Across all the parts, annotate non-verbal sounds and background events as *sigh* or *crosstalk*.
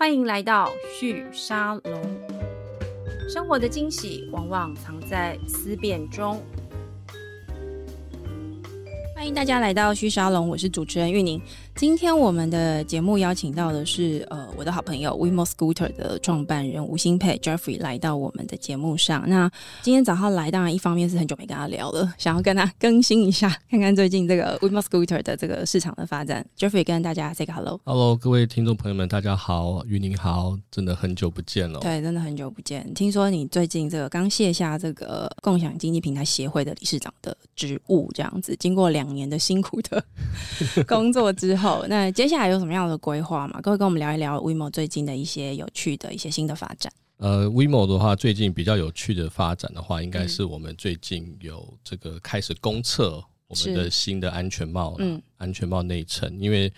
欢迎来到旭沙龙。生活的惊喜往往藏在思辨中。欢迎大家来到旭沙龙，我是主持人玉宁。今天我们的节目邀请到的是呃我的好朋友 WeMo Scooter 的创办人吴新佩 Jeffrey 来到我们的节目上。那今天早上来，当然一方面是很久没跟他聊了，*laughs* 想要跟他更新一下，看看最近这个 WeMo Scooter 的这个市场的发展。Jeffrey 跟大家 say 个 hello。Hello，各位听众朋友们，大家好，于宁好，真的很久不见了。对，真的很久不见。听说你最近这个刚卸下这个共享经济平台协会的理事长的职务，这样子，经过两年的辛苦的 *laughs* 工作之后，那接下来有什么样的规划吗？各位跟我们聊一聊 WeMo 最近的一些有趣的一些新的发展。呃，WeMo 的话，最近比较有趣的发展的话，应该嗯是我们最近有这个开始公测我们的新的安全帽，嗯，安全帽内衬，因为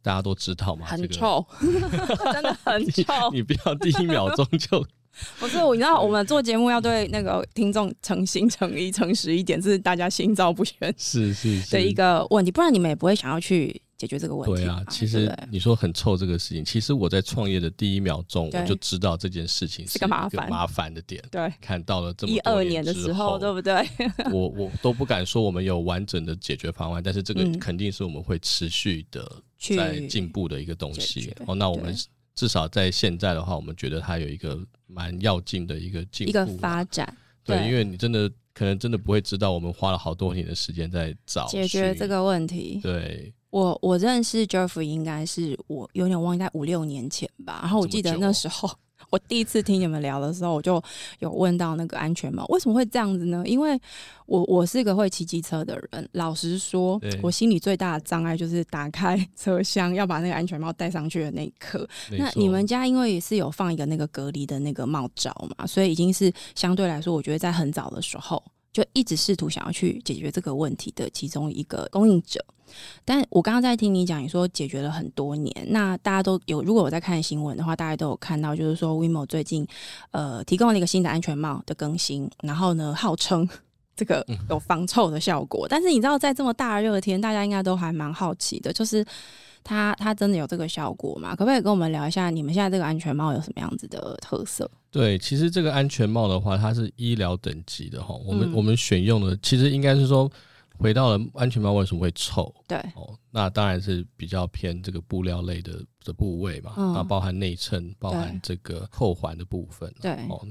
大家都知道嘛，很这个臭，*laughs* 真的很 *laughs* 臭。你不要第一秒钟就 *laughs* 不是，我你知道，我们做节目要对那个听众诚心诚意、诚实一点，这是大家心照不宣 *laughs* 是是是的一个问题，不然你们也不会想要去解决这个问题。对啊，其实你说很臭这个事情，其实我在创业的第一秒钟我就知道这件事情是个麻烦麻烦的点。对，看到了这么一二年的时候，对不对？*laughs* 我我都不敢说我们有完整的解决方案，但是这个嗯肯定是我们会持续的在进步的一个东西。哦，那我们对至少在现在的话，我们觉得它有一个蛮要进的一个进步一个发展，对，对。因为你真的可能真的不会知道，我们花了好多年的时间在找解决这个问题。对。我我认识 Jeffrey 应该是我有点忘记在五六年前吧，然后我记得那时候我第一次听你们聊的时候，我就有问到那个安全帽为什么会这样子呢？因为我我是一个会骑机车的人，老实说，我心里最大的障碍就是打开车厢要把那个安全帽戴上去的那一刻。那你们家因为也是有放一个那个隔离的那个帽罩嘛，所以已经是相对来说，我觉得在很早的时候就一直试图想要去解决这个问题的其中一个供应者。但我刚刚在听你讲，你说解决了很多年，那大家都有，如果我在看新闻的话，大家都有看到，就是说 WeMo 最近呃提供了一个新的安全帽的更新，然后呢号称。*laughs* 这个有防臭的效果，但是你知道，在这么大的热天，大家应该都还蛮好奇的，就是它它真的有这个效果吗？可不可以跟我们聊一下，你们现在这个安全帽有什么样子的特色？对，其实这个安全帽的话，它是医疗等级的哈。我们、嗯我们选用的，其实应该是说，回到了安全帽为什么会臭？对，哦，那当然是比较偏这个布料类的的部位嘛，嗯那包含内衬，包含这个扣环的部分。对哦，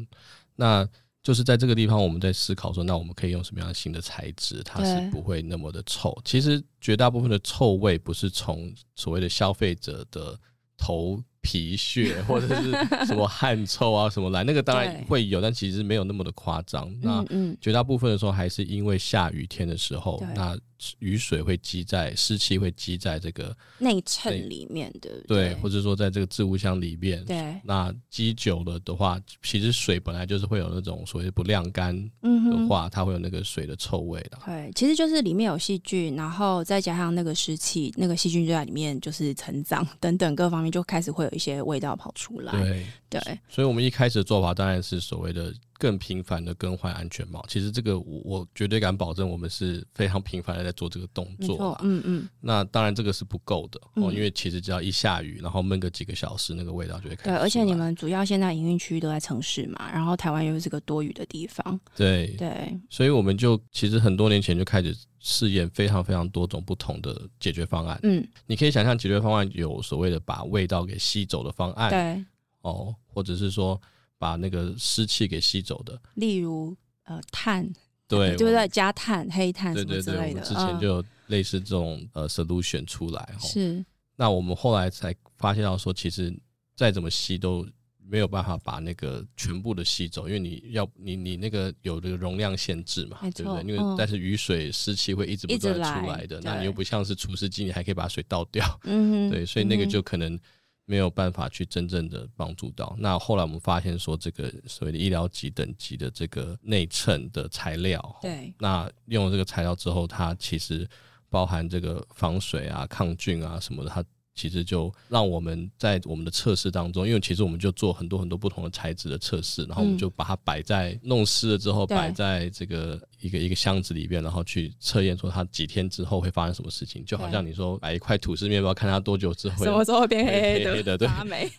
那就是在这个地方，我们在思考说，那我们可以用什么样的新的材质，它是不会那么的臭。其实绝大部分的臭味不是从所谓的消费者的头皮屑 *laughs* 或者是什么汗臭啊什么来，那个当然会有，但其实没有那么的夸张。那绝大部分的时候还是因为下雨天的时候，那雨水会积在湿气会积在这个内衬里面的，对，对或者说在这个置物箱里面。对，那积久了的话，其实水本来就是会有那种所谓不晾干嗯，的话，它会有那个水的臭味的。对，其实就是里面有细菌，然后再加上那个湿气，那个细菌就在里面就是成长等等各方面，就开始会有一些味道跑出来。对，对，所以我们一开始的做法当然是所谓的更频繁的更换安全帽。其实这个我我绝对敢保证，我们是非常频繁的在做这个动作啦，。嗯嗯，那当然这个是不够的哦，嗯因为其实只要一下雨，然后闷个几个小时，那个味道就会开始对，而且你们主要现在营运区域都在城市嘛，然后台湾又是个多雨的地方，对对，所以我们就其实很多年前就开始试验非常非常多种不同的解决方案。嗯，你可以想象，解决方案有所谓的把味道给吸走的方案，对，哦，或者是说把那个湿气给吸走的，例如呃碳，对，对不对？加碳、黑碳什么对对对，我之类的，们之前嗯就有类似这种呃 solution 出来。哦，是，那我们后来才发现到说，其实再怎么吸都没有办法把那个全部的吸走，因为你要你你那个有这个容量限制嘛没，对不对？因为但是雨水湿气会一直不断地出来来的，对那你又不像是除湿机，你还可以把水倒掉，嗯哼，*laughs* 对，所以那个就可能没有办法去真正的帮助到。那后来我们发现说，这个所谓的医疗级等级的这个内衬的材料，对，那用了这个材料之后，它其实包含这个防水啊、抗菌啊什么的，它其实就让我们在我们的测试当中，因为其实我们就做很多很多不同的材质的测试，然后我们就把它摆在弄湿了之后，摆在这个一个一个箱子里边，然后去测验说它几天之后会发生什么事情。就好像你说摆一块吐司面包，看它多久之后什么时候会变黑黑的，对，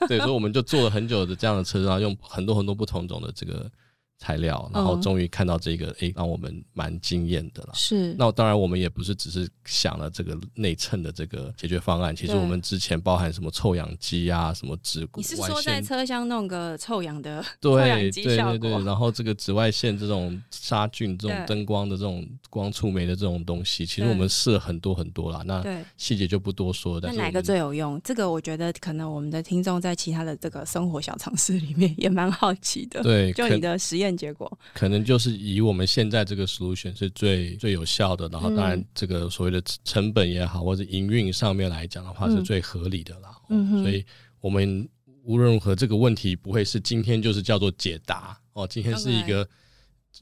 对，所以我们就做了很久的这样的测试，然后用很多很多不同种的这个。材料，然后终于看到这个，哎，让我们蛮惊艳的了。是，那当然我们也不是只是想了这个内衬的这个解决方案，其实我们之前包含什么臭氧机啊，什么紫你是说在车厢弄个臭氧的对 *laughs* 对对对，然后这个紫外线这种杀菌、这种灯光的这种光触媒的这种东西，其实我们试了很多很多啦。那细节就不多说。那哪个最有用？这个我觉得可能我们的听众在其他的这个生活小常识里面也蛮好奇的。对，就你的实验。结果可能就是以我们现在这个 solution 是最最有效的，然后当然这个所谓的成本也好，或者营运上面来讲的话是最合理的啦。嗯所以我们无论如何这个问题不会是今天就是叫做解答哦，今天是一个。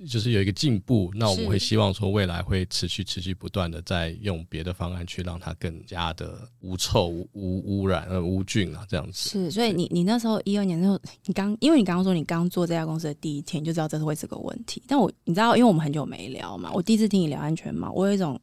就是有一个进步，那我们会希望说未来会持续、持续不断的在用别的方案去让它更加的无臭、无污染、呃无菌啊，这样子。是，所以你你那时候一二年的时候，你刚因为你刚刚说你刚做这家公司的第一天，就知道这是会是个问题。但我你知道，因为我们很久没聊嘛，我第一次听你聊安全帽，我有一种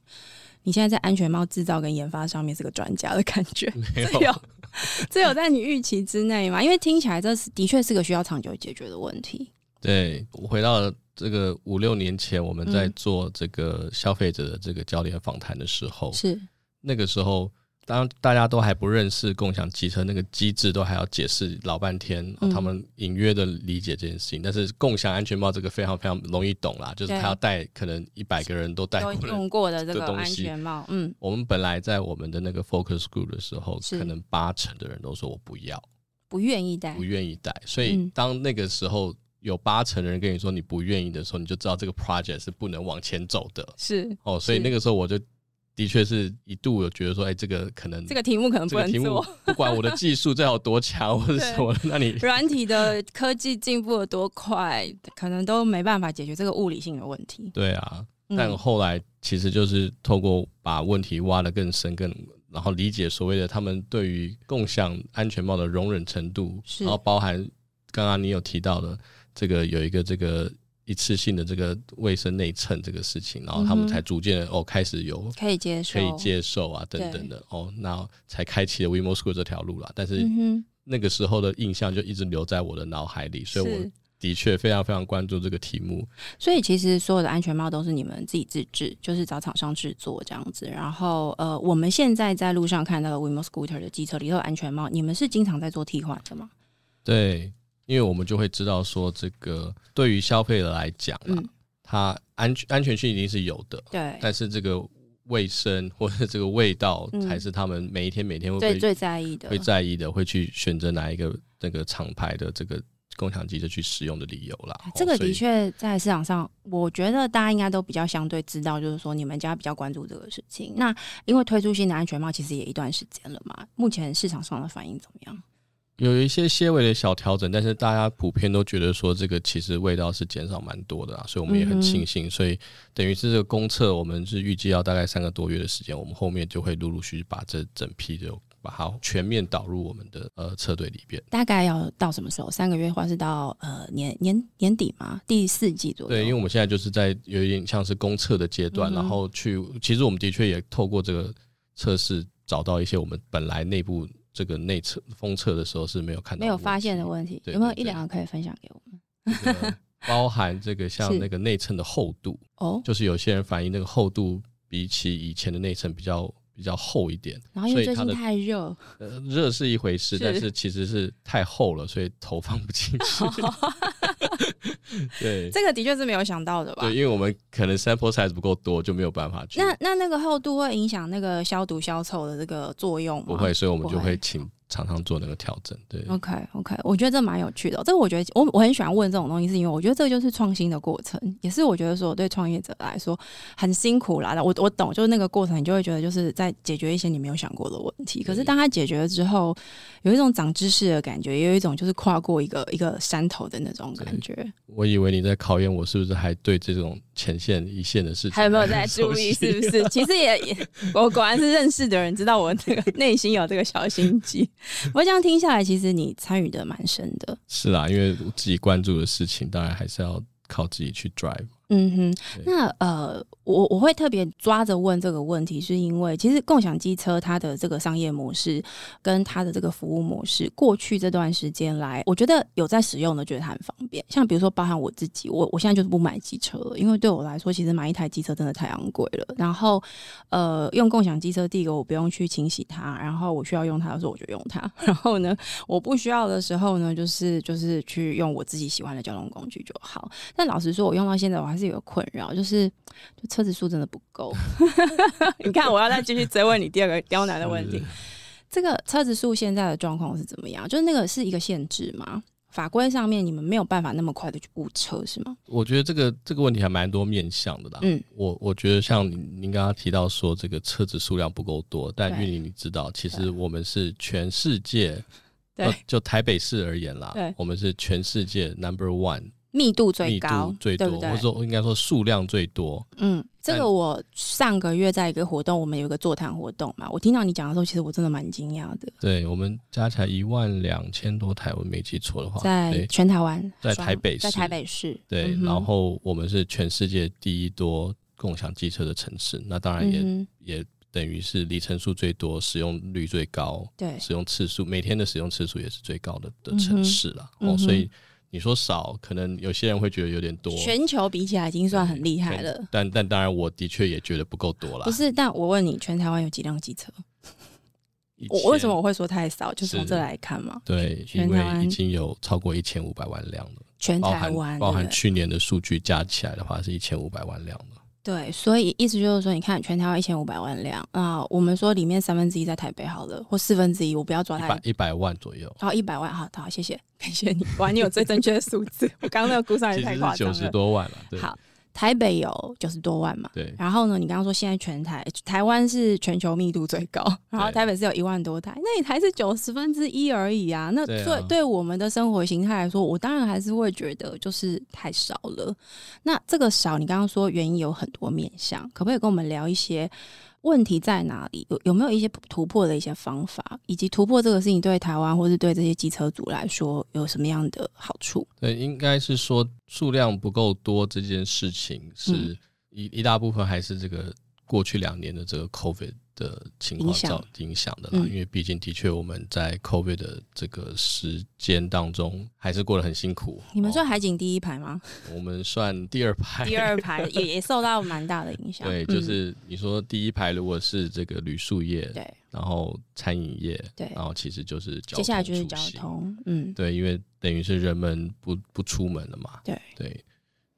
你现在在安全帽制造跟研发上面是个专家的感觉。没有，*laughs* 这有在你预期之内吗？因为听起来这是的确是个需要长久解决的问题。对我回到。这个五六年前，我们在做这个消费者的这个教练访谈的时候，是那个时候，当大家都还不认识共享汽车那个机制，都还要解释老半天，他们隐约的理解这件事情。但是共享安全帽这个非常非常容易懂啦，就是他要戴，可能一百个人都戴过用过的这个安全帽。嗯，我们本来在我们的那个 focus group 的时候，可能八成的人都说我不要，不愿意戴，不愿意戴。所以当那个时候。有八成的人跟你说你不愿意的时候，你就知道这个 project 是不能往前走的。是哦，所以那个时候我就的确是一度有觉得说，哎，这个可能这个题目可能不能做，不管我的技术再有多强或者什么，那你 *laughs* 软体的科技进步有多快，可能都没办法解决这个物理性的问题。对啊，但后来其实就是透过把问题挖得更深，更然后理解所谓的他们对于共享安全帽的容忍程度，然后包含刚刚你有提到的。这个有一个这个一次性的这个卫生内衬这个事情，然后他们才逐渐哦开始有可以接受、可以接受啊等等的哦，那才开启了 WeMo School 这条路了。但是那个时候的印象就一直留在我的脑海里，所以我的确非常非常关注这个题目。所以其实所有的安全帽都是你们自己自制，就是找厂商制作这样子。然后呃，我们现在在路上看到的 WeMo Scooter 的机车里头安全帽，你们是经常在做替换的吗？对。因为我们就会知道说，这个对于消费者来讲啊，它安全安全性一定是有的，对。但是这个卫生或者这个味道，才是他们每一天每天会最最在意的，会在意的，会去选择哪一个那个厂牌的这个共享机就去使用的理由啦。这个的确在市场上，我觉得大家应该都比较相对知道，就是说你们家比较关注这个事情。那因为推出新的安全帽，其实也一段时间了嘛，目前市场上的反应怎么样？有一些些微的小调整，但是大家普遍都觉得说这个其实味道是减少蛮多的啊，所以我们也很庆幸。所以等于是这个公测，我们是预计要大概三个多月的时间，我们后面就会陆陆续续把这整批就把它全面导入我们的呃车队里边。大概要到什么时候？三个月，或是到呃年年年底嘛？第四季左右。对，因为我们现在就是在有一点像是公测的阶段，然后去其实我们的确也透过这个测试找到一些我们本来内部。这个内测封测的时候是没有看到没有发现的问题，有没有一两个可以分享给我们？*laughs* 包含这个像那个内衬的厚度哦，就是有些人反映那个厚度比起以前的内衬比较比较厚一点，然后因为最近太热，呃，热是一回事，但是其实是太厚了，所以头放不进去。*laughs* *laughs* *laughs* 对，这个的确是没有想到的吧？对，因为我们可能 sample size 不够多，就没有办法去。那那那个厚度会影响那个消毒消臭的这个作用吗不会，所以我们就会请。常常做那个调整，对。OK OK，我觉得这蛮有趣的。这个我觉得我我很喜欢问这种东西，是因为我觉得这个就是创新的过程，也是我觉得说对创业者来说很辛苦啦。我我懂，就是那个过程，你就会觉得就是在解决一些你没有想过的问题。可是当他解决了之后，有一种长知识的感觉，也有一种就是跨过一个一个山头的那种感觉。我以为你在考验我是不是还对这种前线一线的事情还有没有在注意？是不是？其实也也，我果然是认识的人，知道我这个内心有这个小心机。*laughs* 不过这样听下来，其实你参与的蛮深的。是啦，因为自己关注的事情，当然还是要靠自己去 drive。嗯哼，那呃，我我会特别抓着问这个问题，是因为其实共享机车它的这个商业模式跟它的这个服务模式，过去这段时间来，我觉得有在使用的，觉得它很方便。像比如说，包含我自己，我我现在就是不买机车了，因为对我来说，其实买一台机车真的太昂贵了。然后，呃，用共享机车，第一个我不用去清洗它，然后我需要用它的时候我就用它。*laughs* 然后呢，我不需要的时候呢，就是就是去用我自己喜欢的交通工具就好。但老实说，我用到现在，我还是。有困扰，就是就车子数真的不够。*laughs* 你看，我要再继续追问你第二个刁难的问题。*laughs* 这个车子数现在的状况是怎么样？就是那个是一个限制吗？法规上面你们没有办法那么快的去误车是吗？我觉得这个这个问题还蛮多面向的啦。嗯，我我觉得像您刚刚提到说这个车子数量不够多，但玉林你知道，其实我们是全世界，对，就台北市而言啦，对，我们是全世界 number one。密度最高，最多，或者说应该说数量最多。嗯，这个我上个月在一个活动，我们有一个座谈活动嘛，我听到你讲的时候，其实我真的蛮惊讶的。对我们加起来一万两千多台，我没记错的话，在全台湾，在台北市，在台北市。对，然后我们是全世界第一多共享机车的城市，那当然也也等于是里程数最多、使用率最高、对使用次数每天的使用次数也是最高的的城市了。哦，所以。你说少，可能有些人会觉得有点多。全球比起来已经算很厉害了，但但当然，我的确也觉得不够多了。不是，但我问你，全台湾有几辆机车？我为什么我会说太少？就从这来看嘛。对，因为已经有超过一千五百万辆了。全台湾包含去年的数据加起来的话，是一千五百万辆了。对，所以意思就是说，你看全台湾一千五百万辆啊，我们说里面三分之一在台北好了，或四分之一，我不要抓它一百万左右。好，一百万，好，好，谢谢，感谢你，哇，你有最正确的数字，我刚刚那个估算也太夸张了，九十多万了，对。好。台北有九十多万嘛？对。然后呢，你刚刚说现在全台台湾是全球密度最高，然后台北是有一万多台，那你台是九十分之一而已啊！那对对我们的生活形态来说，我当然还是会觉得就是太少了。那这个少，你刚刚说原因有很多面向，可不可以跟我们聊一些？问题在哪里？有有没有一些突破的一些方法，以及突破这个事情对台湾或是对这些机车族来说有什么样的好处？对，应该是说数量不够多这件事情，是一一大部分还是这个过去两年的这个 COVID。的情况造影响的啦，因为毕竟的确我们在 COVID 的这个时间当中还是过得很辛苦。你们算海景第一排吗？我们算第二排，第二排也 *laughs* 也受到蛮大的影响。对，就是你说第一排如果是这个旅宿业，对，然后餐饮业，对，然后其实就是接下来就是交通，嗯，对，因为等于是人们不不出门了嘛，对。对。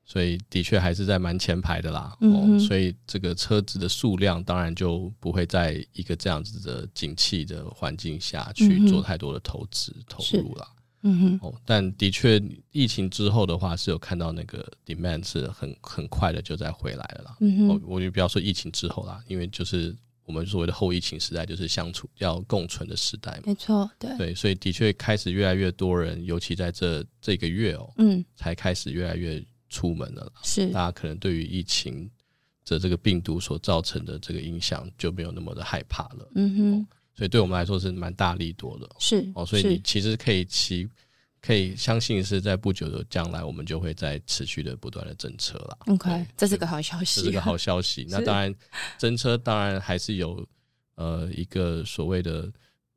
所以的确还是在蛮前排的啦，哦，所以这个车子的数量当然就不会在一个这样子的景气的环境下去做太多的投资投入啦，嗯哼，哦，但的确疫情之后的话是有看到那个 demand 是很很快的就在回来了啦，嗯哼，我就不要说疫情之后啦，因为就是我们所谓的后疫情时代就是相处要共存的时代嘛，没错，对。对，所以的确开始越来越多人，尤其在这这个月哦，嗯，才开始越来越。出门了，是。大家可能对于疫情的这个病毒所造成的这个影响就没有那么的害怕了，嗯哼，所以对我们来说是蛮大力多的，是哦，所以你其实可以期可以相信是在不久的将来，我们就会在持续的不断的增车了，OK，这是个好消息，这是个好消息。*laughs* 那当然增车当然还是有呃一个所谓的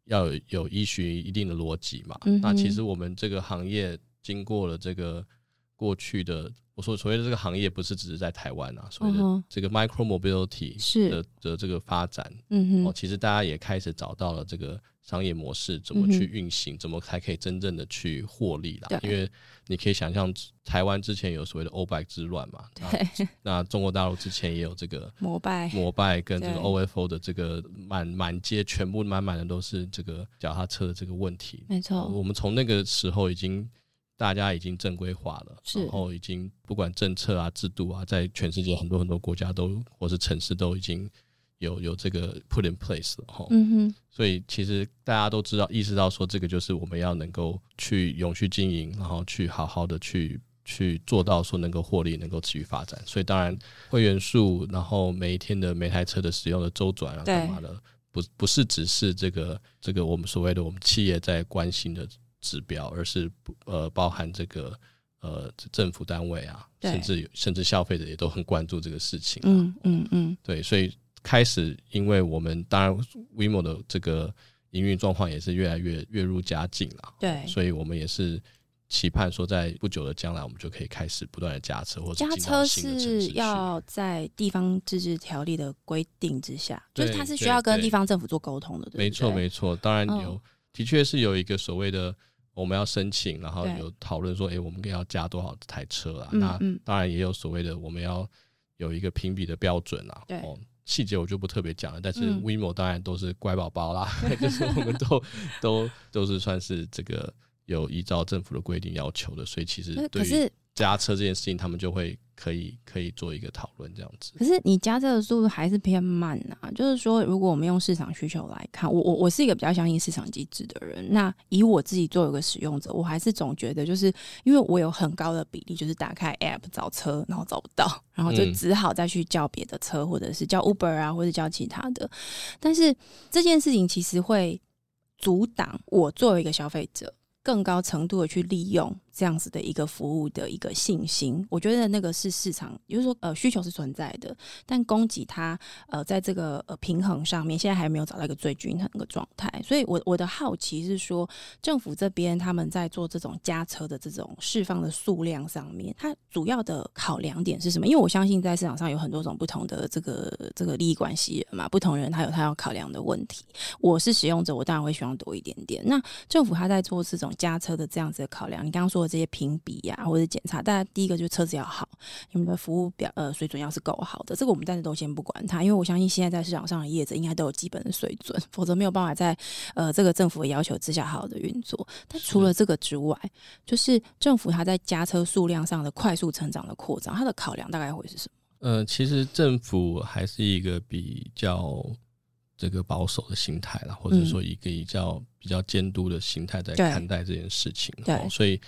要有依循一定的逻辑嘛，那其实我们这个行业经过了这个过去的。我说所谓的这个行业不是只是在台湾啊，所谓的这个 micro mobility 是的的这个发展，嗯哼，哦，其实大家也开始找到了这个商业模式，怎么去运行，怎么才可以真正的去获利啦。因为你可以想象，台湾之前有所谓的欧拜之乱嘛，对，那中国大陆之前也有这个 *laughs* 摩拜，摩拜跟这个 OFO 的这个满满街全部满满的都是这个脚踏车的这个问题，没错，我们从那个时候已经。大家已经正规化了，然后已经不管政策啊、制度啊，在全世界很多很多国家都或是城市都已经有有这个 put in place 了哈。嗯哼。所以其实大家都知道，意识到说这个就是我们要能够去永续经营，然后去好好的去去做到说能够获利，能够持续发展。所以当然会员数，然后每一天的每台车的使用的周转啊，干嘛的，不不是只是这个这个我们所谓的我们企业在关心的指标，而是呃包含这个呃政府单位啊，甚至甚至消费者也都很关注这个事情。嗯嗯嗯，对，所以开始因为我们当然 WeMo 的这个营运状况也是越来越越入佳境了。对，所以我们也是。期盼说，在不久的将来，我们就可以开始不断的加车，或者加车是要在地方自治条例的规定之下，就是它是需要跟地方政府做沟通的。没错，没错。当然有，的确是有一个所谓的我们要申请，然后有讨论说，哎，我们要加多少台车啊？那当然也有所谓的我们要有一个评比的标准啊。哦，细节我就不特别讲了。但是 WeMo 当然都是乖宝宝啦，*laughs* 就是我们都都都是算是这个。有依照政府的规定要求的，所以其实对于加车这件事情，他们就会可以可以做一个讨论这样子。可是你加车的速度还是偏慢啊，就是说，如果我们用市场需求来看，我我我是一个比较相信市场机制的人。那以我自己作为一个使用者，我还是总觉得，就是因为我有很高的比例，就是打开 App 找车，然后找不到，然后就只好再去叫别的车，或者是叫 Uber 啊，或者叫其他的。但是这件事情其实会阻挡我作为一个消费者。更高程度的去利用。这样子的一个服务的一个信心，我觉得那个是市场，也就是说呃需求是存在的，但供给它呃在这个呃平衡上面，现在还没有找到一个最均衡的状态。所以，我我的好奇是说，政府这边他们在做这种加车的这种释放的数量上面，它主要的考量点是什么？因为我相信在市场上有很多种不同的这个这个利益关系人嘛，不同人他有他要考量的问题。我是使用者，我当然会希望多一点点。那政府他在做这种加车的这样子的考量，你刚刚说。这些评比呀，或者检查，大家第一个就是车子要好，你们的服务表呃水准要是够好的，这个我们暂时都先不管它，因为我相信现在在市场上的业者应该都有基本的水准，否则没有办法在呃这个政府的要求之下好好的运作。但除了这个之外，就是政府它在加车数量上的快速成长的扩张，它的考量大概会是什么？呃，其实政府还是一个比较这个保守的心态啦，或者说一个比较比较监督的心态在看待这件事情，对，所以。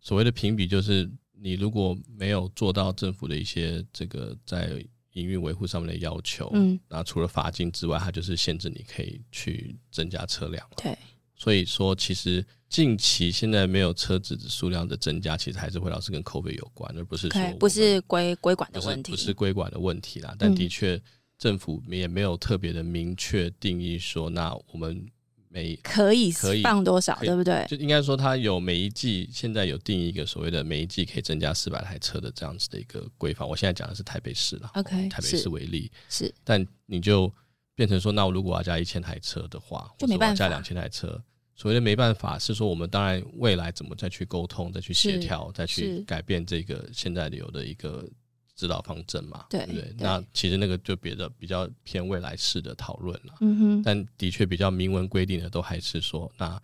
所谓的评比，就是你如果没有做到政府的一些这个在营运维护上面的要求，嗯，那除了罚金之外，它就是限制你可以去增加车辆对，所以说其实近期现在没有车子数量的增加，其实还是会老是跟口碑有关，而不是说不是规规管的问题，不是规管的问题啦。但的确，政府也没有特别的明确定义说，那我们。每可以可以放多少，对不对？就应该说，它有每一季现在有定一个所谓的每一季可以增加四百台车的这样子的一个规范。我现在讲的是台北市了，OK，台北市为例是，但你就变成说，那我如果要加一千台车的话，就没办法加两千台车。所谓的没办法是说，我们当然未来怎么再去沟通、再去协调、再去改变这个现在有的一个。指导方针嘛，对不对？那其实那个就别的比较偏未来式的讨论了。嗯哼，但的确比较明文规定的都还是说，那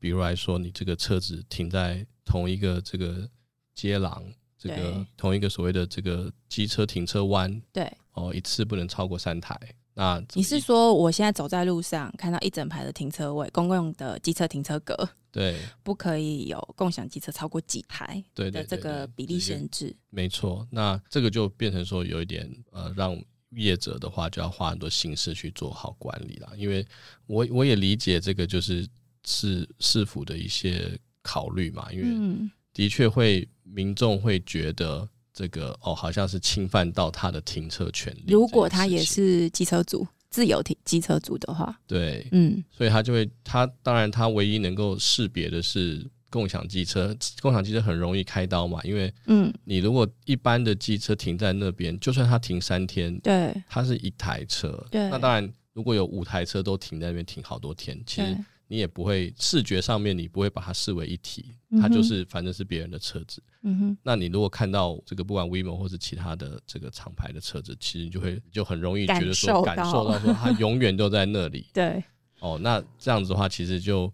比如来说，你这个车子停在同一个这个街廊，这个同一个所谓的这个机车停车弯，对，哦，一次不能超过三台。那你是说，我现在走在路上看到一整排的停车位，公共的机车停车格，对，不可以有共享机车超过几台？对的，这个比例限制，没错。那这个就变成说，有一点呃，让业者的话就要花很多心思去做好管理了。因为我我也理解这个就是市市府的一些考虑嘛，因为的确会民众会觉得。这个哦，好像是侵犯到他的停车权利。如果他也是机车主，自由停机车主的话，对，嗯，所以他就会，他当然他唯一能够识别的是共享机车，共享机车很容易开刀嘛，因为，嗯，你如果一般的机车停在那边，就算他停三天，对，它是一台车，对，那当然如果有五台车都停在那边停好多天，其实。你也不会视觉上面，你不会把它视为一体，它就是反正是别人的车子。嗯哼，那你如果看到这个不管 WeMo 或是其他的这个厂牌的车子，其实你就会就很容易觉得说感受到说它永远都在那里。*laughs* 对，哦，那这样子的话，其实就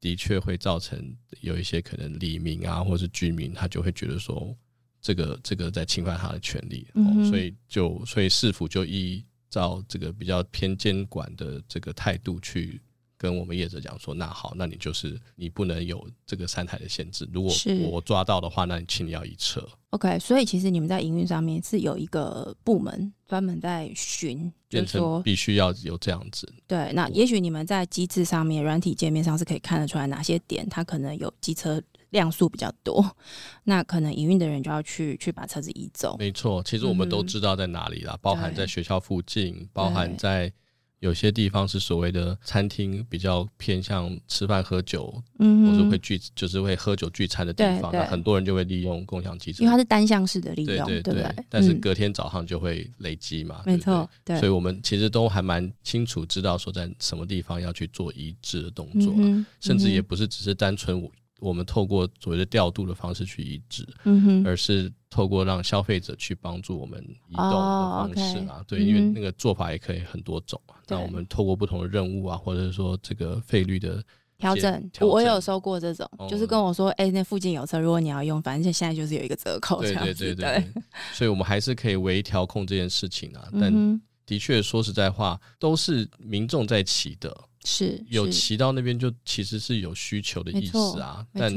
的确会造成有一些可能李明啊，或是居民，他就会觉得说这个这个在侵犯他的权利。嗯所以就所以市府就依照这个比较偏监管的这个态度去。跟我们业者讲说，那好，那你就是你不能有这个三台的限制。如果我抓到的话，那你请你要移车。OK，所以其实你们在营运上面是有一个部门专门在巡，就变说，必须要有这样子。对，那也许你们在机制上面、软体界面上是可以看得出来哪些点它可能有机车辆数比较多，那可能营运的人就要去去把车子移走。没错，其实我们都嗯知道在哪里啦，包含在学校附近，包含在有些地方是所谓的餐厅，比较偏向吃饭喝酒，嗯或是会聚，就是会喝酒聚餐的地方，那很多人就会利用共享机车。因为。它是单向式的利用，对对不对？但是嗯。隔天早上就会累积嘛，没错，对，对所以我们其实都还蛮清楚知道说在什么地方要去做一致的动作，嗯甚至也嗯不是只是单纯我我们透过所谓的调度的方式去一致，嗯哼，而是透过让消费者去帮助我们移动的哦方式啊对，因为那个做法也可以很多种啊。那对我们透过不同的任务啊，或者是说这个费率的调整，我有收过这种，哦就是跟我说，哎、那附近有车，如果你要用，反正现在就是有一个折扣，这对对样子，对对对，所以我们还是可以微调控这件事情啊。但的确说实在话，都是民众在骑的，是是有骑到那边就其实是有需求的意思啊。但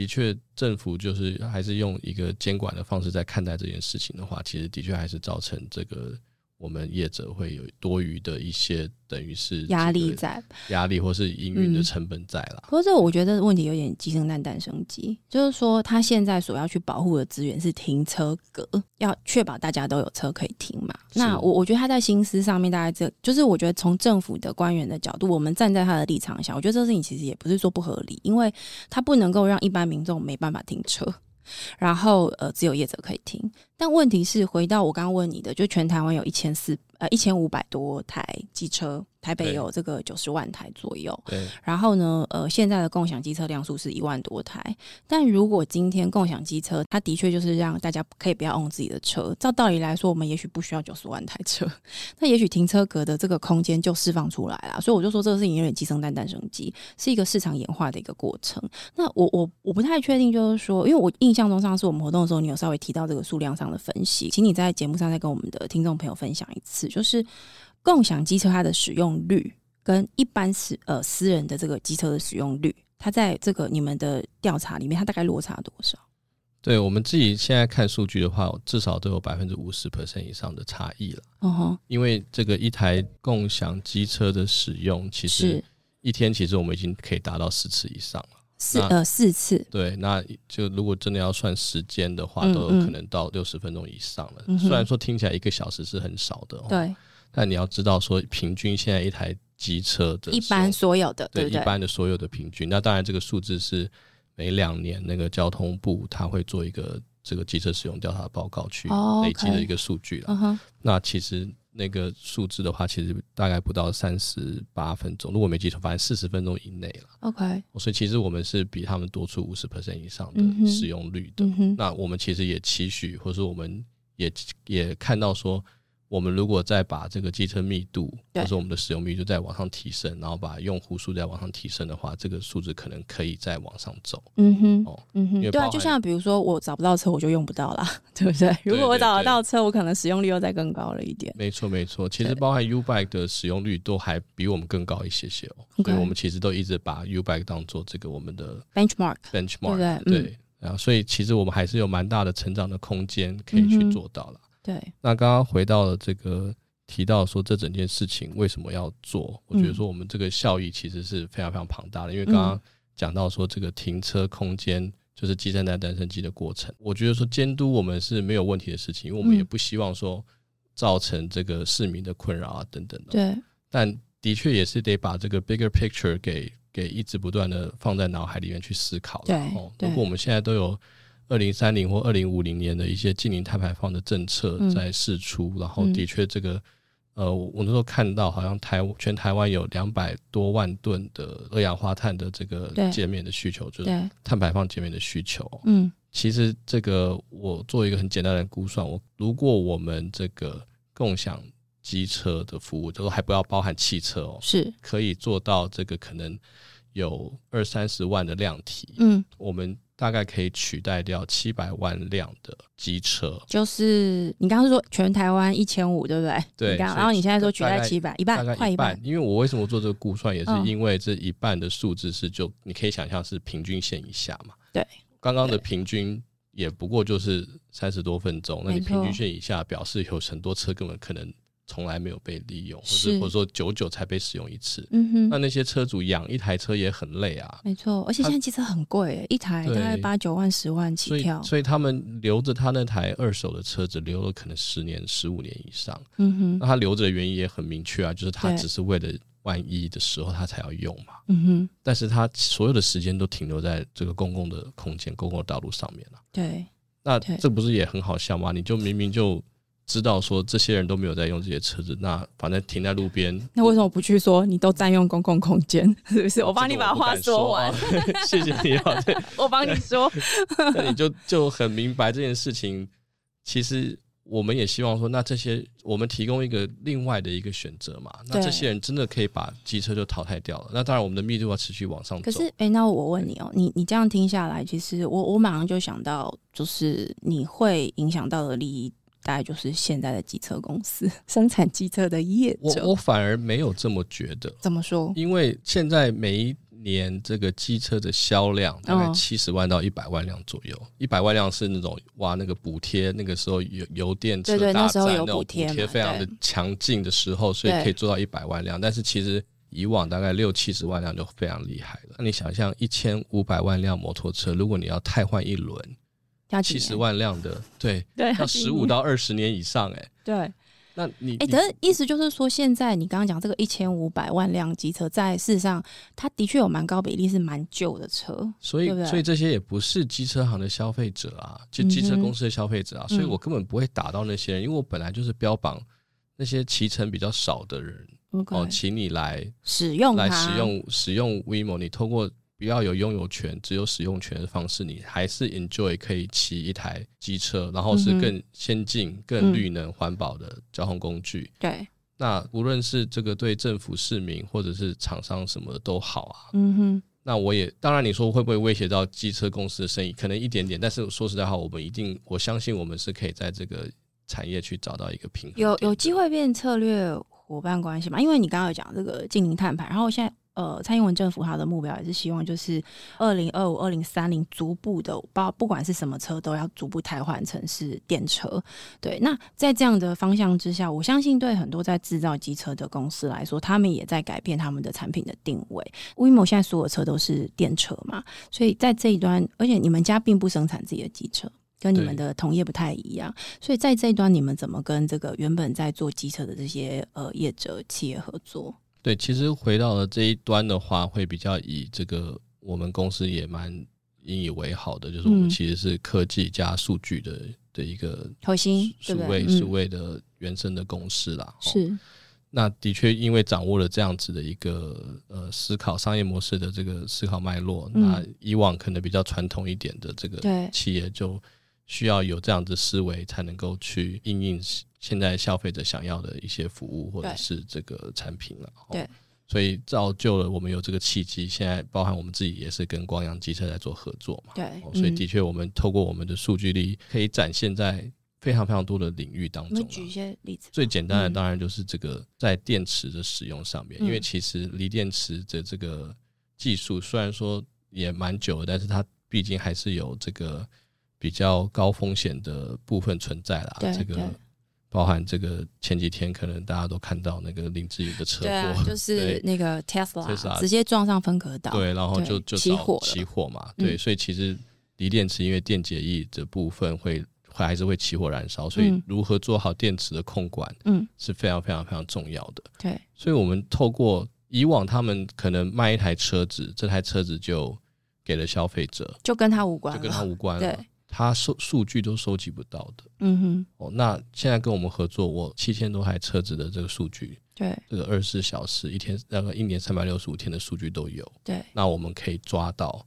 的确，政府就是还是用一个监管的方式在看待这件事情的话，其实的确还是造成这个我们业者会有多余的一些等于是压力这个在。压力或是营运的嗯成本在啦。不过这我觉得问题有点鸡生蛋，蛋生鸡，就是说他现在所要去保护的资源是停车格，要确保大家都有车可以停嘛。那我我觉得他在心思上面，大概这就是我觉得从政府的官员的角度，我们站在他的立场想，我觉得这事情其实也不是说不合理，因为他不能够让一般民众没办法停车。然后呃，只有业者可以停，但问题是回到我刚刚问你的，就全台湾有一千四呃一千五百多台机车，台北有这个九十万台左右，对，然后呢，呃，现在的共享机车辆数是一万多台，但如果今天共享机车，它的确就是让大家可以不要用自己的车。照道理来说，我们也许不需要九十万台车，*laughs* 那也许停车格的这个空间就释放出来了。所以我就说这个事情有点鸡生蛋，蛋生鸡，是一个市场演化的一个过程。那我我我不太确定，就是说，因为我印象中上次我们活动的时候，你有稍微提到这个数量上的分析，请你在节目上再跟我们的听众朋友分享一次，就是共享机车它的使用率。跟一般私呃私人的这个机车的使用率，它在这个你们的调查里面，它大概落差多少？对我们自己现在看数据的话，至少都有百分之五十 percent 以上的差异了。嗯哼，因为这个一台共享机车的使用，其实一天其实我们已经可以达到四次以上了。那四呃四次，对，那就如果真的要算时间的话，嗯都有嗯可能到六十分钟以上了。虽然说听起来一个小时是很少的、哦，，对，但你要知道说，平均现在一台机车的一般所有的，对？一般的所有的平均，那当然这个数字是每两年那个交通部他会做一个这个机车使用调查报告去哦累积的一个数据了。那其实那个数字的话，其实大概不到三十八分钟，如果没记错，反正四十分钟以内了。，OK，所以其实我们是比他们多出五十 percent 以上的使用率的。那我们其实也期许，或者说我们也也看到说，我们如果再把这个机车密度，对或者我们的使用密度再往上提升，然后把用户数再往上提升的话，这个数字可能可以再往上走。嗯哼，哦嗯哼，对啊，就像比如说我找不到车，我就用不到啦，*laughs* 对不对？如果我找得到车，我可能使用率又再更高了一点。没错，没错。其实包含 U Bike 的使用率都还比我们更高一些些哦。所以我们其实都一直把 U Bike 当做这个我们的 Benchmark，benchmark，对对嗯然后所以其实我们还是有蛮大的成长的空间可以去做到了。对，那刚刚回到了这个提到说这整件事情为什么要做？我觉得说我们这个效益其实是非常非常庞大的，因为刚刚讲到说这个停车空间就是鸡生蛋蛋生鸡的过程，我觉得说监督我们是没有问题的事情，因为我们嗯也不希望说造成这个市民的困扰啊等等的。对，但的确也是得把这个 bigger picture 给给一直不断的放在脑海里面去思考了。对哦，对如果我们现在都有二零三零或二零五零年的一些近零碳排放的政策嗯。在释出，然后嗯的确这个。呃，我我那时候看到，好像台全台湾有两百多万吨的二氧化碳的这个对。界面的需求，就是，碳排放界面的需求。嗯。其实这个我做一个很简单的估算，我如果我们这个共享机车的服务，就是还不要包含汽车哦，是，可以做到这个可能有二三十万的量体，嗯。我们大概可以取代掉七百万辆的机车，就是你刚刚说全台湾一千五，对不对？对。然后你现在说取代七百，一半，快一半。因为我为什么做这个估算，也是因为这一半的数字是就你可以想象是平均线以下嘛。对。刚刚的平均也不过就是三十多分钟，那你平均线以下表示有很多车根本可能。从来没有被利用，或者或者说久久才被使用一次。嗯哼，那那些车主养一台车也很累啊。没错，而且现在机车很贵，一台大概八九万、十万起跳。所以他们留着他那台二手的车子，留了可能十年、十五年以上。嗯哼，那他留着的原因也很明确啊，就是他只是为了万一的时候他才要用嘛。嗯哼，但是他所有的时间都停留在这个公共的空间、公共的道路上面了。对，那这不是也很好笑吗？你就明明就。知道说这些人都没有在用这些车子，那反正停在路边，那为什么不去说你都占用公共空间？*laughs* 是不是？我帮你把话说完。*laughs* 谢谢你啊，*laughs* 我帮你说。那你就就很明白这件事情。其实我们也希望说，那这些我们提供一个另外的一个选择嘛。那这些人真的可以把机车就淘汰掉了。那当然，我们的密度要持续往上走。可是，哎，那我问你哦，你你这样听下来，其实我我马上就想到，就是你会影响到的利益。大概就是现在的机车公司 *laughs* 生产机车的业者，我我反而没有这么觉得。怎么说？因为现在每一年这个机车的销量大概七十万到一百万辆左右，一百万辆是那种哇，那个补贴那个时候油油电车大战那种补贴非常的强劲的时候，所以可以做到一百万辆。但是其实以往大概六七十万辆就非常厉害了。那你想象一千五百万辆摩托车，如果你要汰换一轮？七十万辆的，对 *laughs* 对，要十五到二十年以上，哎，对，那你哎，等意思就是说，现在你刚刚讲这个一千五百万辆机车，在事实上，它的确有蛮高比例是蛮旧的车，所以所以这些也不是机车行的消费者啊，就机车公司的消费者啊，所以我根本不会打到那些人，因为我本来就是标榜那些骑乘比较少的人，哦，请你来使用来使用使用 WeMo，你透过。不要有拥有权，只有使用权的方式，你还是 enjoy 可以骑一台机车，然后是更先进、更绿能、环保的交通工具。对，那无论是这个对政府、市民或者是厂商什么的都好啊。嗯哼，那我也当然，你说会不会威胁到机车公司的生意？可能一点点，但是说实在话，我们一定，我相信我们是可以在这个产业去找到一个平衡。有有机会变策略伙伴关系嘛？因为你刚刚有讲这个近零碳排，然后现在。呃，蔡英文政府他的目标也是希望，就是二零二五、二零三零逐步的，包不管是什么车，都要逐步汰换成是电车。对，那在这样的方向之下，我相信对很多在制造机车的公司来说，他们也在改变他们的产品的定位。威某现在所有车都是电车嘛，所以在这一端，而且你们家并不生产自己的机车，跟你们的同业不太一样，所以在这一端，你们怎么跟这个原本在做机车的这些呃业者企业合作？对，其实回到了这一端的话，会比较以这个我们公司也蛮引以为豪的，就是我们其实是科技加数据的的一个核心数位数位的原生的公司啦。是，那的确因为掌握了这样子的一个呃思考商业模式的这个思考脉络，那以往可能比较传统一点的这个企业就需要有这样子思维，才能够去应应。现在消费者想要的一些服务或者是这个产品了，对，所以造就了我们有这个契机。现在包含我们自己也是跟光阳机车在做合作嘛，对，所以的确我们透过我们的数据力，可以展现在非常非常多的领域当中。举一些例子，最简单的当然就是这个在电池的使用上面，因为其实锂电池的这个技术虽然说也蛮久了，但是它毕竟还是有这个比较高风险的部分存在啦。这个。包含这个前几天可能大家都看到那个林志颖的车祸，*laughs* 就是那个 Tesla 直接撞上分隔岛，对，然后就就起火起火嘛，对，所以其实锂电池因为电解液的部分会会还是会起火燃烧，所以如何做好电池的控管，嗯，是非常非常非常重要的。对，所以我们透过以往他们可能卖一台车子，这台车子就给了消费者，就跟他无关，就跟他无关了。他收数据都收集不到的，嗯哼，哦，那现在跟我们合作，我七千多台车子的这个数据，对，这个二十四小时一天，那个一年三百六十五天的数据都有，对，那我们可以抓到，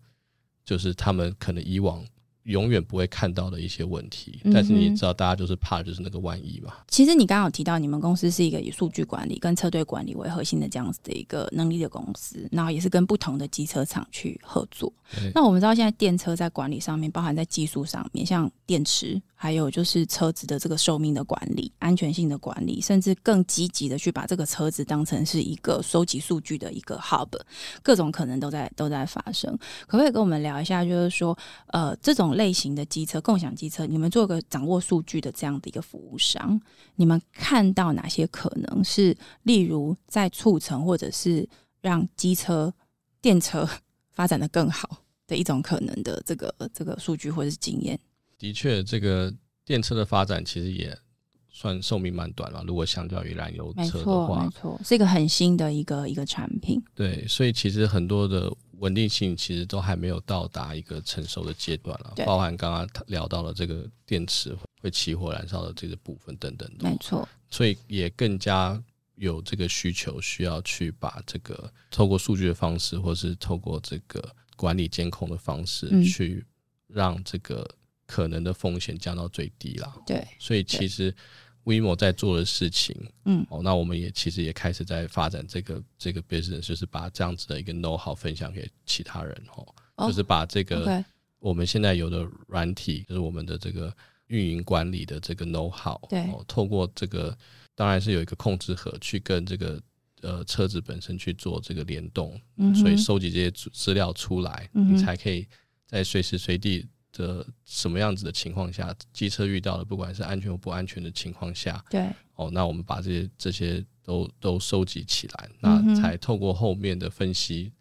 就是他们可能以往永远不会看到的一些问题，但是你知道，大家就是怕就是那个万一嘛。其实你刚刚有提到，你们公司是一个以数据管理跟车队管理为核心的这样子的一个能力的公司，然后也是跟不同的机车厂去合作。那我们知道，现在电车在管理上面，包含在技术上面，像电池，还有就是车子的这个寿命的管理、安全性的管理，甚至更积极的去把这个车子当成是一个收集数据的一个 hub，各种可能都在都在发生。可不可以跟我们聊一下，就是说，呃，这种类型的机车、共享机车，你们做个掌握数据的这样的一个服务商，你们看到哪些可能是，例如在促成或者是让机车、电车 *laughs* 发展的更好？的一种可能的这个这个数据或者是经验，的确，这个电车的发展其实也算寿命蛮短了。如果相较于燃油车的话，没错，是一个很新的一个一个产品。对，所以其实很多的稳定性其实都还没有到达一个成熟的阶段了。包含刚刚聊到了这个电池会起火燃烧的这个部分等等的，没错。所以也更加有这个需求，需要去把这个透过数据的方式，或是透过这个。管理监控的方式，去让这个可能的风险降到最低了。对，所以其实 WeMo 在做的事情，嗯，哦，那我们也其实也开始在发展这个这个 business，就是把这样子的一个 know how 分享给其他人，哦，就是把这个我们现在有的软体，就是我们的这个运营管理的这个 know how，对，透过这个当然是有一个控制盒去跟这个。呃，车子本身去做这个联动，嗯所以收集这些资料出来，你才可以在随时随地的什么样子的情况下，机车遇到了不管是安全或不安全的情况下，对，哦，那我们把这些这些都都收集起来，那才透过后面的分析，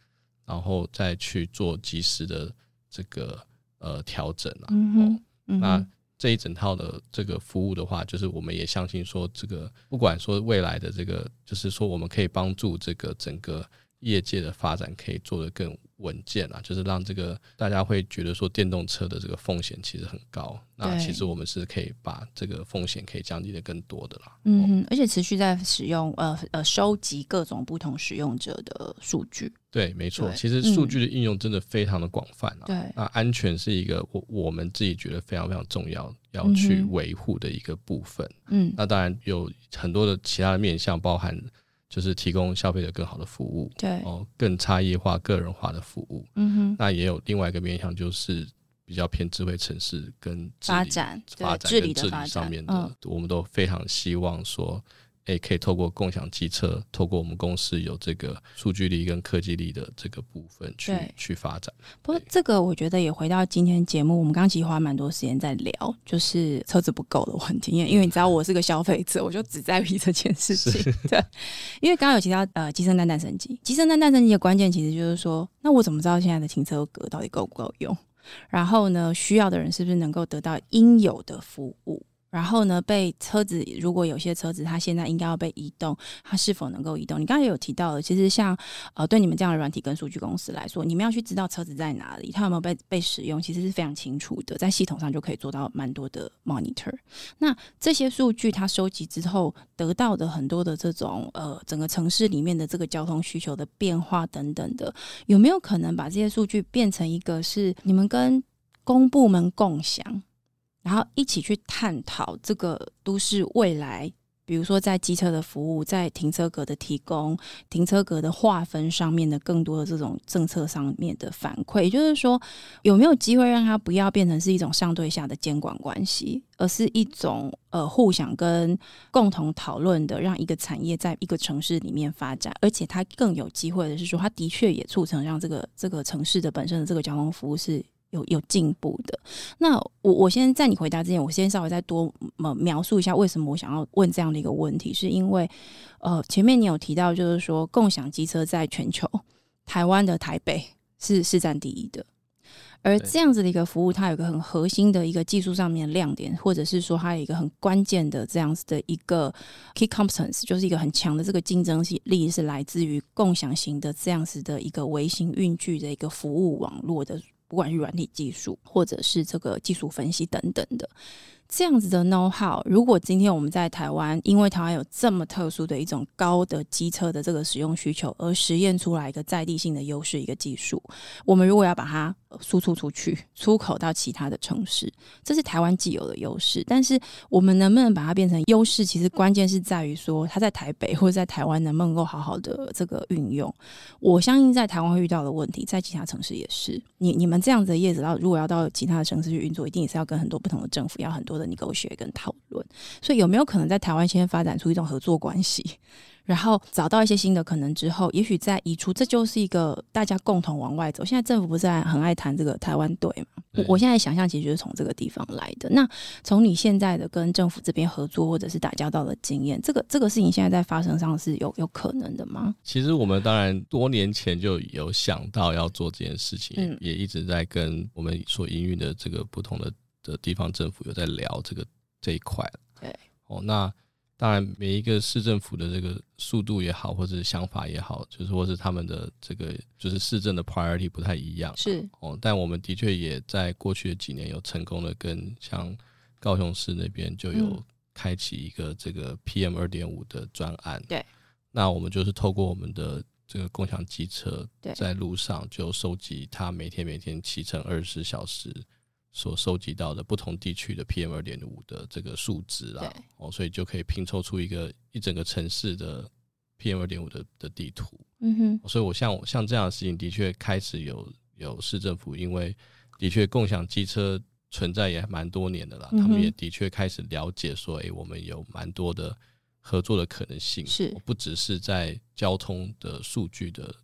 然后再去做及时的这个呃调整啊，哦，那。这一整套的这个服务的话，就是我们也相信说，这个不管说未来的这个，就是说我们可以帮助这个整个业界的发展，可以做得更稳健啊，就是让这个大家会觉得说电动车的这个风险其实很高，那其实我们是可以把这个风险可以降低的更多的啦。嗯，而且持续在使用呃呃收集各种不同使用者的数据。对，没错，其实数据的应用真的非常的广泛啊。对，那安全是一个我我们自己觉得非常非常重要要去维护的一个部分。嗯，那当然有很多的其他的面向，包含就是提供消费者更好的服务，对哦，更差异化、个人化的服务。嗯哼，那也有另外一个面向，就是比较偏智慧城市跟发展、发展跟治理上面的，我们都非常希望说。诶，可以透过共享机车，透过我们公司有这个数据力跟科技力的这个部分去去发展。不过，这个我觉得也回到今天节目，我们刚刚其实花蛮多时间在聊，就是车子不够的问题。因为因为你知道我是个消费者，我就只在意这件事情。对，因为刚刚有提到呃，机身单诞生机，机身单诞生机的关键其实就是说，那我怎么知道现在的停车格到底够不够用？然后呢，需要的人是不是能够得到应有的服务？然后呢，被车子如果有些车子它现在应该要被移动，它是否能够移动？你刚才有提到的，其实像呃，对你们这样的软体跟数据公司来说，你们要去知道车子在哪里，它有没有被被使用，其实是非常清楚的，在系统上就可以做到蛮多的 monitor。那这些数据它收集之后得到的很多的这种呃，整个城市里面的这个交通需求的变化等等的，有没有可能把这些数据变成一个是你们跟公部门共享？然后一起去探讨这个都市未来，比如说在机车的服务，在停车格的提供、停车格的划分上面的更多的这种政策上面的反馈，也就是说，有没有机会让它不要变成是一种相对下的监管关系，而是一种呃互相跟共同讨论的，让一个产业在一个城市里面发展，而且它更有机会的是说，它的确也促成让这个这个城市的本身的这个交通服务是。有有进步的，那我我先在你回答之前，我先稍微再多描述一下为什么我想要问这样的一个问题，是因为呃前面你有提到，就是说共享机车在全球，台湾的台北是是占第一的，而这样子的一个服务，它有个很核心的一个技术上面的亮点，或者是说它有一个很关键的这样子的一个 key competence，就是一个很强的这个竞争力，是来自于共享型的这样子的一个微型运具的一个服务网络的。不管是软体技术，或者是这个技术分析等等的，这样子的 know how，如果今天我们在台湾，因为台湾有这么特殊的一种高的机车的这个使用需求，而实验出来一个在地性的优势，一个技术，我们如果要把它输出出去，出口到其他的城市，这是台湾既有的优势。但是我们能不能把它变成优势，其实关键是在于说，它在台北或者在台湾能不能够好好的这个运用。我相信在台湾会遇到的问题，在其他城市也是。你你们这样子的叶子，到如果要到其他的城市去运作，一定也是要跟很多不同的政府要很多的你沟学跟讨论。所以有没有可能在台湾先发展出一种合作关系？然后找到一些新的可能之后，也许再移出，这就是一个大家共同往外走。现在政府不是很爱谈这个台湾队嘛？我现在想象其实就是从这个地方来的。那从你现在的跟政府这边合作或者是打交道的经验，这个这个事情现在在发生上是有有可能的吗？其实我们当然多年前就有想到要做这件事情，也一直在跟我们所营运的这个不同的的地方政府有在聊这个这一块。对，哦，那。当然，每一个市政府的这个速度也好，或者是想法也好，就是或是他们的这个就是市政的 priority 不太一样。是哦，但我们的确也在过去的几年有成功的跟像高雄市那边就有开启一个这个 PM 二点五的专案。对，那我们就是透过我们的这个共享机车，在路上就收集他每天每天骑乘二十小时。所收集到的不同地区的 PM 二点五的这个数值啦，哦，所以就可以拼凑出一个一整个城市的 PM 二点五的的地图。嗯哼，所以我像像这样的事情，的确开始有有市政府，因为的确共享机车存在也蛮多年的啦，他们也的确开始了解说，哎，我们有蛮多的合作的可能性，是不只是在交通的数据的。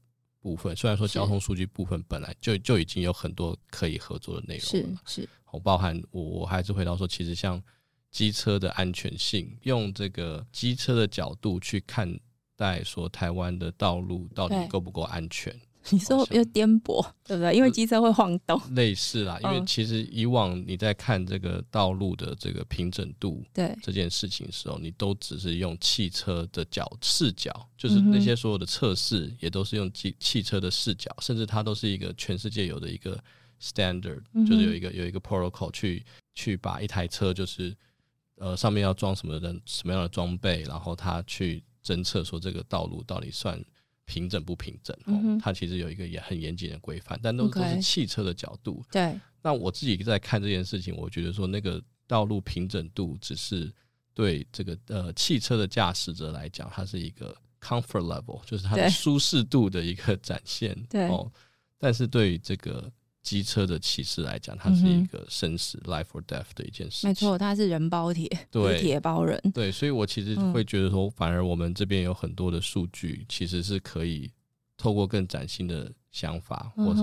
部分虽然说交通数据部分本来就就已经有很多可以合作的内容了，是是，我包含我我还是回到说，其实像机车的安全性，用这个机车的角度去看待说台湾的道路到底够不够安全。*laughs* 你说又颠簸，对不对？因为机车会晃动，类似啦。因为其实以往你在看这个道路的这个平整度，对这件事情的时候，你都只是用汽车的角视角，就是那些所有的测试也都是用汽汽车的视角，甚至它都是一个全世界有的一个 standard，就是有一个有一个 protocol 去去把一台车就是呃上面要装什么的什么样的装备，然后它去侦测说这个道路到底算。平整不平整？哦，它其实有一个也很严谨的规范，但都都是汽车的角度。对。那我自己在看这件事情，我觉得说那个道路平整度只是对这个呃汽车的驾驶者来讲，它是一个 comfort level，就是它的舒适度的一个展现。对。哦，但是对于这个。机车的骑士来讲，它是一个生死 （life or death） 的一件事。没错，它是人包铁，对，铁包人。对，所以我其实会觉得说，反而我们这边有很多的数据，其实是可以透过更崭新的想法，或是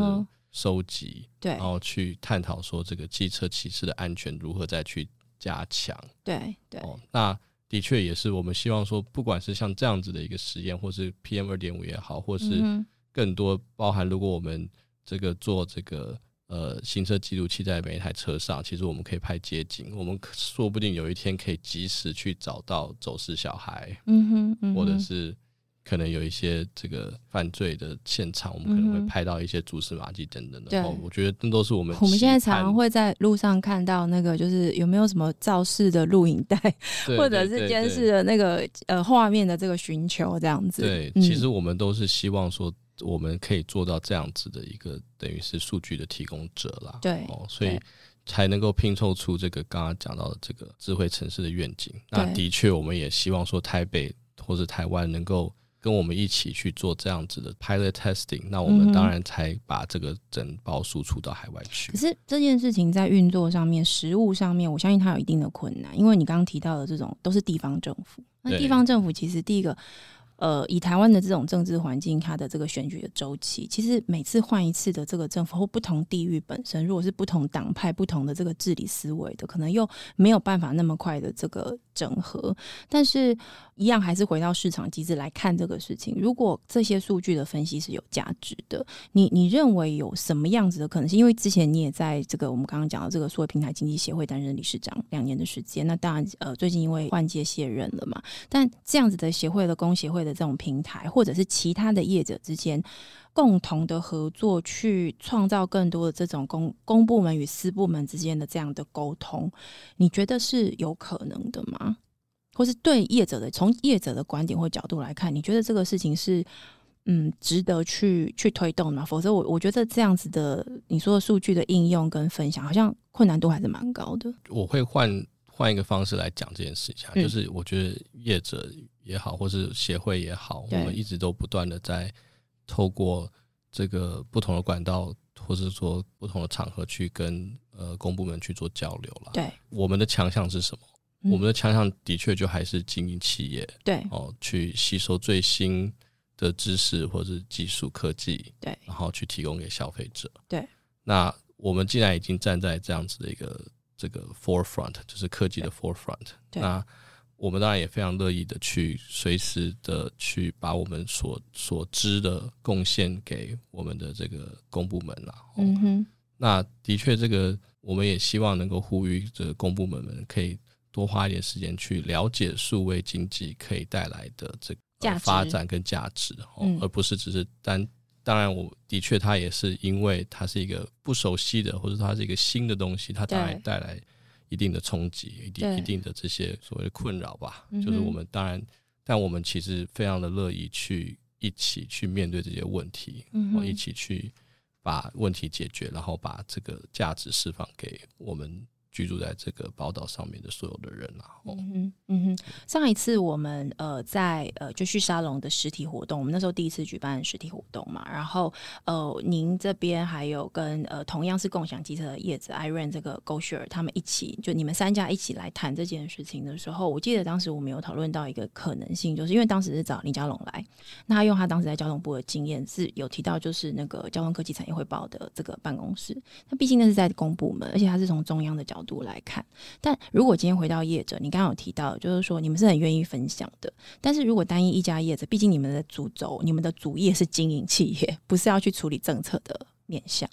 收集，对，然后去探讨说这个机车骑士的安全如何再去加强。对对。哦，那的确也是我们希望说，不管是像这样子的一个实验，或是 PM 二点五也好，或是更多包含，如果我们这个做这个呃行车记录器在每一台车上，其实我们可以拍街景，我们说不定有一天可以及时去找到走失小孩，嗯哼，或者是可能有一些这个犯罪的现场，我们可能会拍到一些蛛丝马迹等等的。对，我觉得那都是我们我们现在常常会在路上看到那个，就是有没有什么肇事的录影带，或者是监视的那个呃画面的这个寻求这样子。对，其实我们都是希望说。我们可以做到这样子的一个，等于是数据的提供者啦。对，哦，所以才能够拼凑出这个刚刚讲到的这个智慧城市的愿景。那的确，我们也希望说台北或者台湾能够跟我们一起去做这样子的 pilot testing。那我们当然才把这个整包输出到海外去。可是这件事情在运作上面、实物上面，我相信它有一定的困难，因为你刚刚提到的这种都是地方政府。那地方政府其实第一个。呃，以台湾的这种政治环境，它的这个选举的周期，其实每次换一次的这个政府或不同地域本身，如果是不同党派、不同的这个治理思维的，可能又没有办法那么快的这个整合。但是，一样还是回到市场机制来看这个事情。如果这些数据的分析是有价值的，你你认为有什么样子的可能性？因为之前你也在这个我们刚刚讲的这个数位平台经济协会担任理事长两年的时间，那当然呃，最近因为换届卸任了嘛。但这样子的协会的工协会。的这种平台，或者是其他的业者之间共同的合作，去创造更多的这种公公部门与私部门之间的这样的沟通，你觉得是有可能的吗？或是对业者的从业者的观点或角度来看，你觉得这个事情是嗯值得去去推动吗？否则我我觉得这样子的你说的数据的应用跟分享，好像困难度还是蛮高的。我会换换一个方式来讲这件事情，就是我觉得业者也好，或是协会也好，我们一直都不断的在透过这个不同的管道，或是说不同的场合去跟呃公部门去做交流了。对，我们的强项是什么？我们的强项的确就还是经营企业，对哦，去吸收最新的知识或者技术科技，对，然后去提供给消费者，对。那我们既然已经站在这样子的一个这个 forefront，就是科技的 forefront，那我们当然也非常乐意的去随时的去把我们所所知的贡献给我们的这个公部门啦。嗯哼，那的确，这个我们也希望能够呼吁这个公部门们可以。多花一点时间去了解数位经济可以带来的这个发展跟价值，而不是只是单。当然，我的确，它也是因为它是一个不熟悉的，或者它是一个新的东西，它当然带来一定的冲击，一定一定的这些所谓的困扰吧。就是我们当然，但我们其实非常的乐意去一起去面对这些问题，嗯，一起去把问题解决，然后把这个价值释放给我们。居住在这个宝岛上面的所有的人啊，嗯哼，嗯哼。上一次我们呃在呃就去沙龙的实体活动，我们那时候第一次举办实体活动嘛，然后呃您这边还有跟呃同样是共享机车的叶子 Iron 这个 GoShare 他们一起，就你们三家一起来谈这件事情的时候，我记得当时我们有讨论到一个可能性，就是因为当时是找林家龙来，那他用他当时在交通部的经验是有提到，就是那个交通科技产业汇报的这个办公室，那毕竟那是在公部门，而且他是从中央的角度度来看，但如果今天回到业者，你刚刚有提到，就是说你们是很愿意分享的。但是如果单一一家业者，毕竟你们的主轴、你们的主业是经营企业，不是要去处理政策的面向，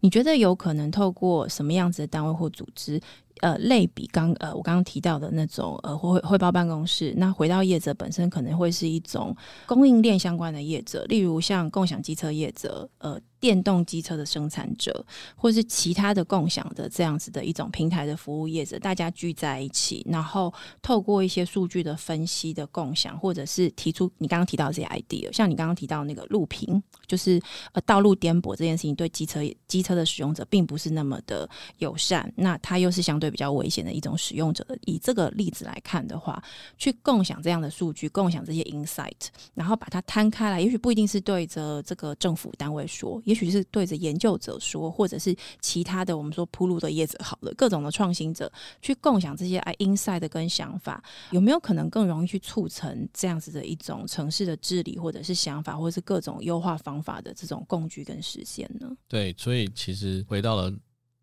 你觉得有可能透过什么样子的单位或组织？呃，类比刚呃，我刚刚提到的那种呃汇汇报办公室，那回到业者本身可能会是一种供应链相关的业者，例如像共享机车业者，呃，电动机车的生产者，或是其他的共享的这样子的一种平台的服务业者，大家聚在一起，然后透过一些数据的分析的共享，或者是提出你刚刚提到这些 idea，像你刚刚提到那个路平，就是呃道路颠簸这件事情，对机车机车的使用者并不是那么的友善，那它又是相对。比较危险的一种使用者的，以这个例子来看的话，去共享这样的数据，共享这些 insight，然后把它摊开来，也许不一定是对着这个政府单位说，也许是对着研究者说，或者是其他的我们说铺路的业者，好了，各种的创新者去共享这些 insight 跟想法，有没有可能更容易去促成这样子的一种城市的治理，或者是想法，或者是各种优化方法的这种共居跟实现呢？对，所以其实回到了。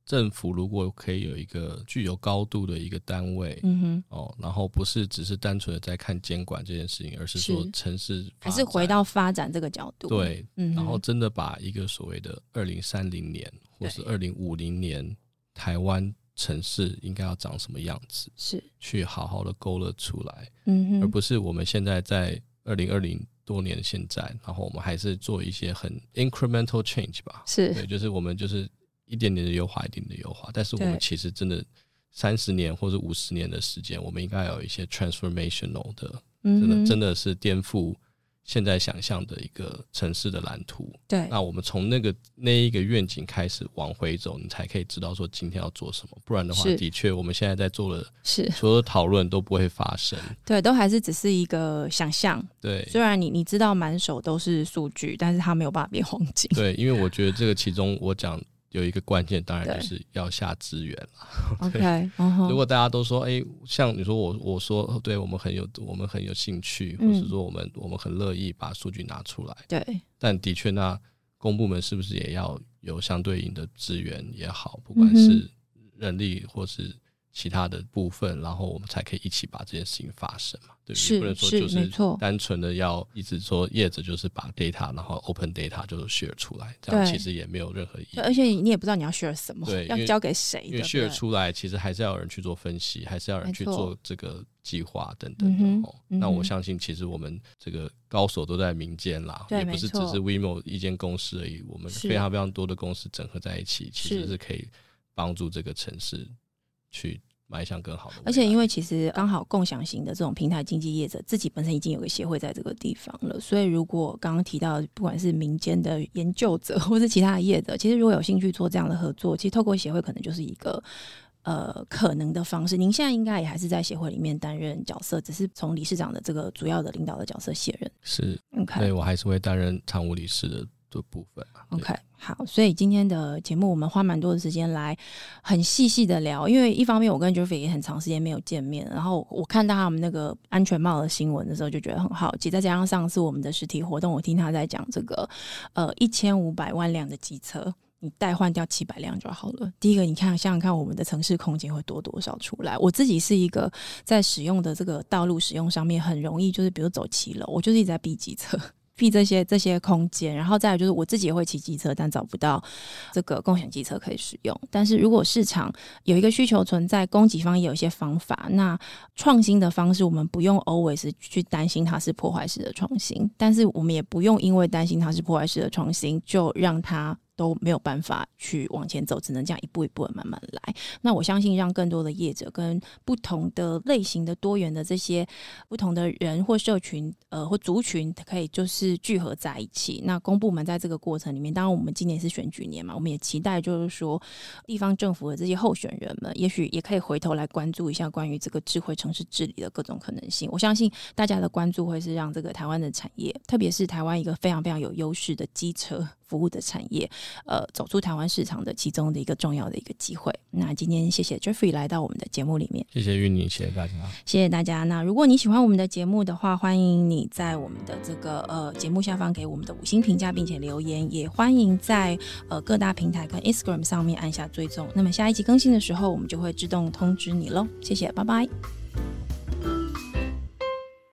政府如果可以有一个具有高度的一个单位，嗯哼，哦，然后不是只是单纯的在看监管这件事情，而是说城市还是回到发展这个角度，对，嗯然后真的把一个所谓的二零三零年或是二零五零年台湾城市应该要长什么样子，是。去好好的勾勒出来，嗯哼，而不是我们现在在二零二零多年现在，然后我们还是做一些很 incremental change 吧，是。对，就是我们就是。一点点的优化，一点点的优化，但是我们其实真的三十年或者五十年的时间，我们应该有一些 transformational 的，真的真的是颠覆现在想象的一个城市的蓝图。对，那我们从那个那一个愿景开始往回走，你才可以知道说今天要做什么。不然的话，的确我们现在在做的，是所有讨论都不会发生。对，都还是只是一个想象。对，虽然你你知道满手都是数据，但是它没有办法变黄金。对，因为我觉得这个其中我讲。有一个关键，当然就是要下资源了。*laughs* OK，如果大家都说，哎，像你说我，我说，对我们很有，我们很有兴趣，或是说我们我们很乐意把数据拿出来。对，但的确，那公部门是不是也要有相对应的资源也好，不管是人力或是其他的部分，然后我们才可以一起把这件事情发生嘛。对，是不能说就是单纯的要一直说叶子就是把 data 然后 open data 就是 share 出来，这样其实也没有任何意义。而且你也不知道你要 share 什么对，*laughs* 要交给谁。因为 share 出来，其实还是要有人去做分析，还是要有人去做这个计划等等的、哦。那我相信，其实我们这个高手都在民间啦，对也不是只是 WeMo 一间公司而已，我们非常非常多的公司整合在一起，其实是是可以帮助这个城市去迈向更好的。而且因为其实刚好共享型的这种平台经济业者自己本身已经有个协会在这个地方了，所以如果刚刚提到不管是民间的研究者或是其他的业者，其实如果有兴趣做这样的合作，其实透过协会可能就是一个。呃，可能的方式，您现在应该也还是在协会里面担任角色，只是从理事长的这个主要的领导的角色卸任。是 OK，对我还是会担任常务理事的的部分。OK，好，所以今天的节目我们花蛮多的时间来很细细的聊，因为一方面我跟 j e f f y 也很长时间没有见面，然后我看到他们那个安全帽的新闻的时候就觉得很好奇，再加上上次我们的实体活动，我听他在讲这个呃一千五百万辆的机车。你代换掉七百辆就好了。第一个，你看想想看，我们的城市空间会多多少出来？我自己是一个在使用的这个道路使用上面很容易，就是比如走骑楼，我就是一直在避机车。避这些这些空间，然后再有就是我自己也会骑机车，但找不到这个共享机车可以使用。但是如果市场有一个需求存在，供给方也有一些方法，那创新的方式，我们不用 always 去担心它是破坏式的创新，但是我们也不用因为担心它是破坏式的创新，就让它都没有办法去往前走，只能这样一步一步的慢慢来。那我相信，让更多的业者跟不同的类型的多元的这些不同的人或社群，呃，或族群，可以就是聚合在一起。那公部门在这个过程里面，当然我们今年是选举年嘛，我们也期待就是说，地方政府的这些候选人们，也许也可以回头来关注一下关于这个智慧城市治理的各种可能性。我相信大家的关注会是让这个台湾的产业，特别是台湾一个非常非常有优势的机车。服务的产业，呃，走出台湾市场的其中的一个重要的一个机会。那今天谢谢 Jeffrey 来到我们的节目里面，谢谢玉妮，谢谢大家，谢谢大家。那如果你喜欢我们的节目的话，欢迎你在我们的这个呃节目下方给我们的五星评价，并且留言，也欢迎在呃各大平台跟 Instagram 上面按下追踪。那么下一集更新的时候，我们就会自动通知你喽。谢谢，拜拜。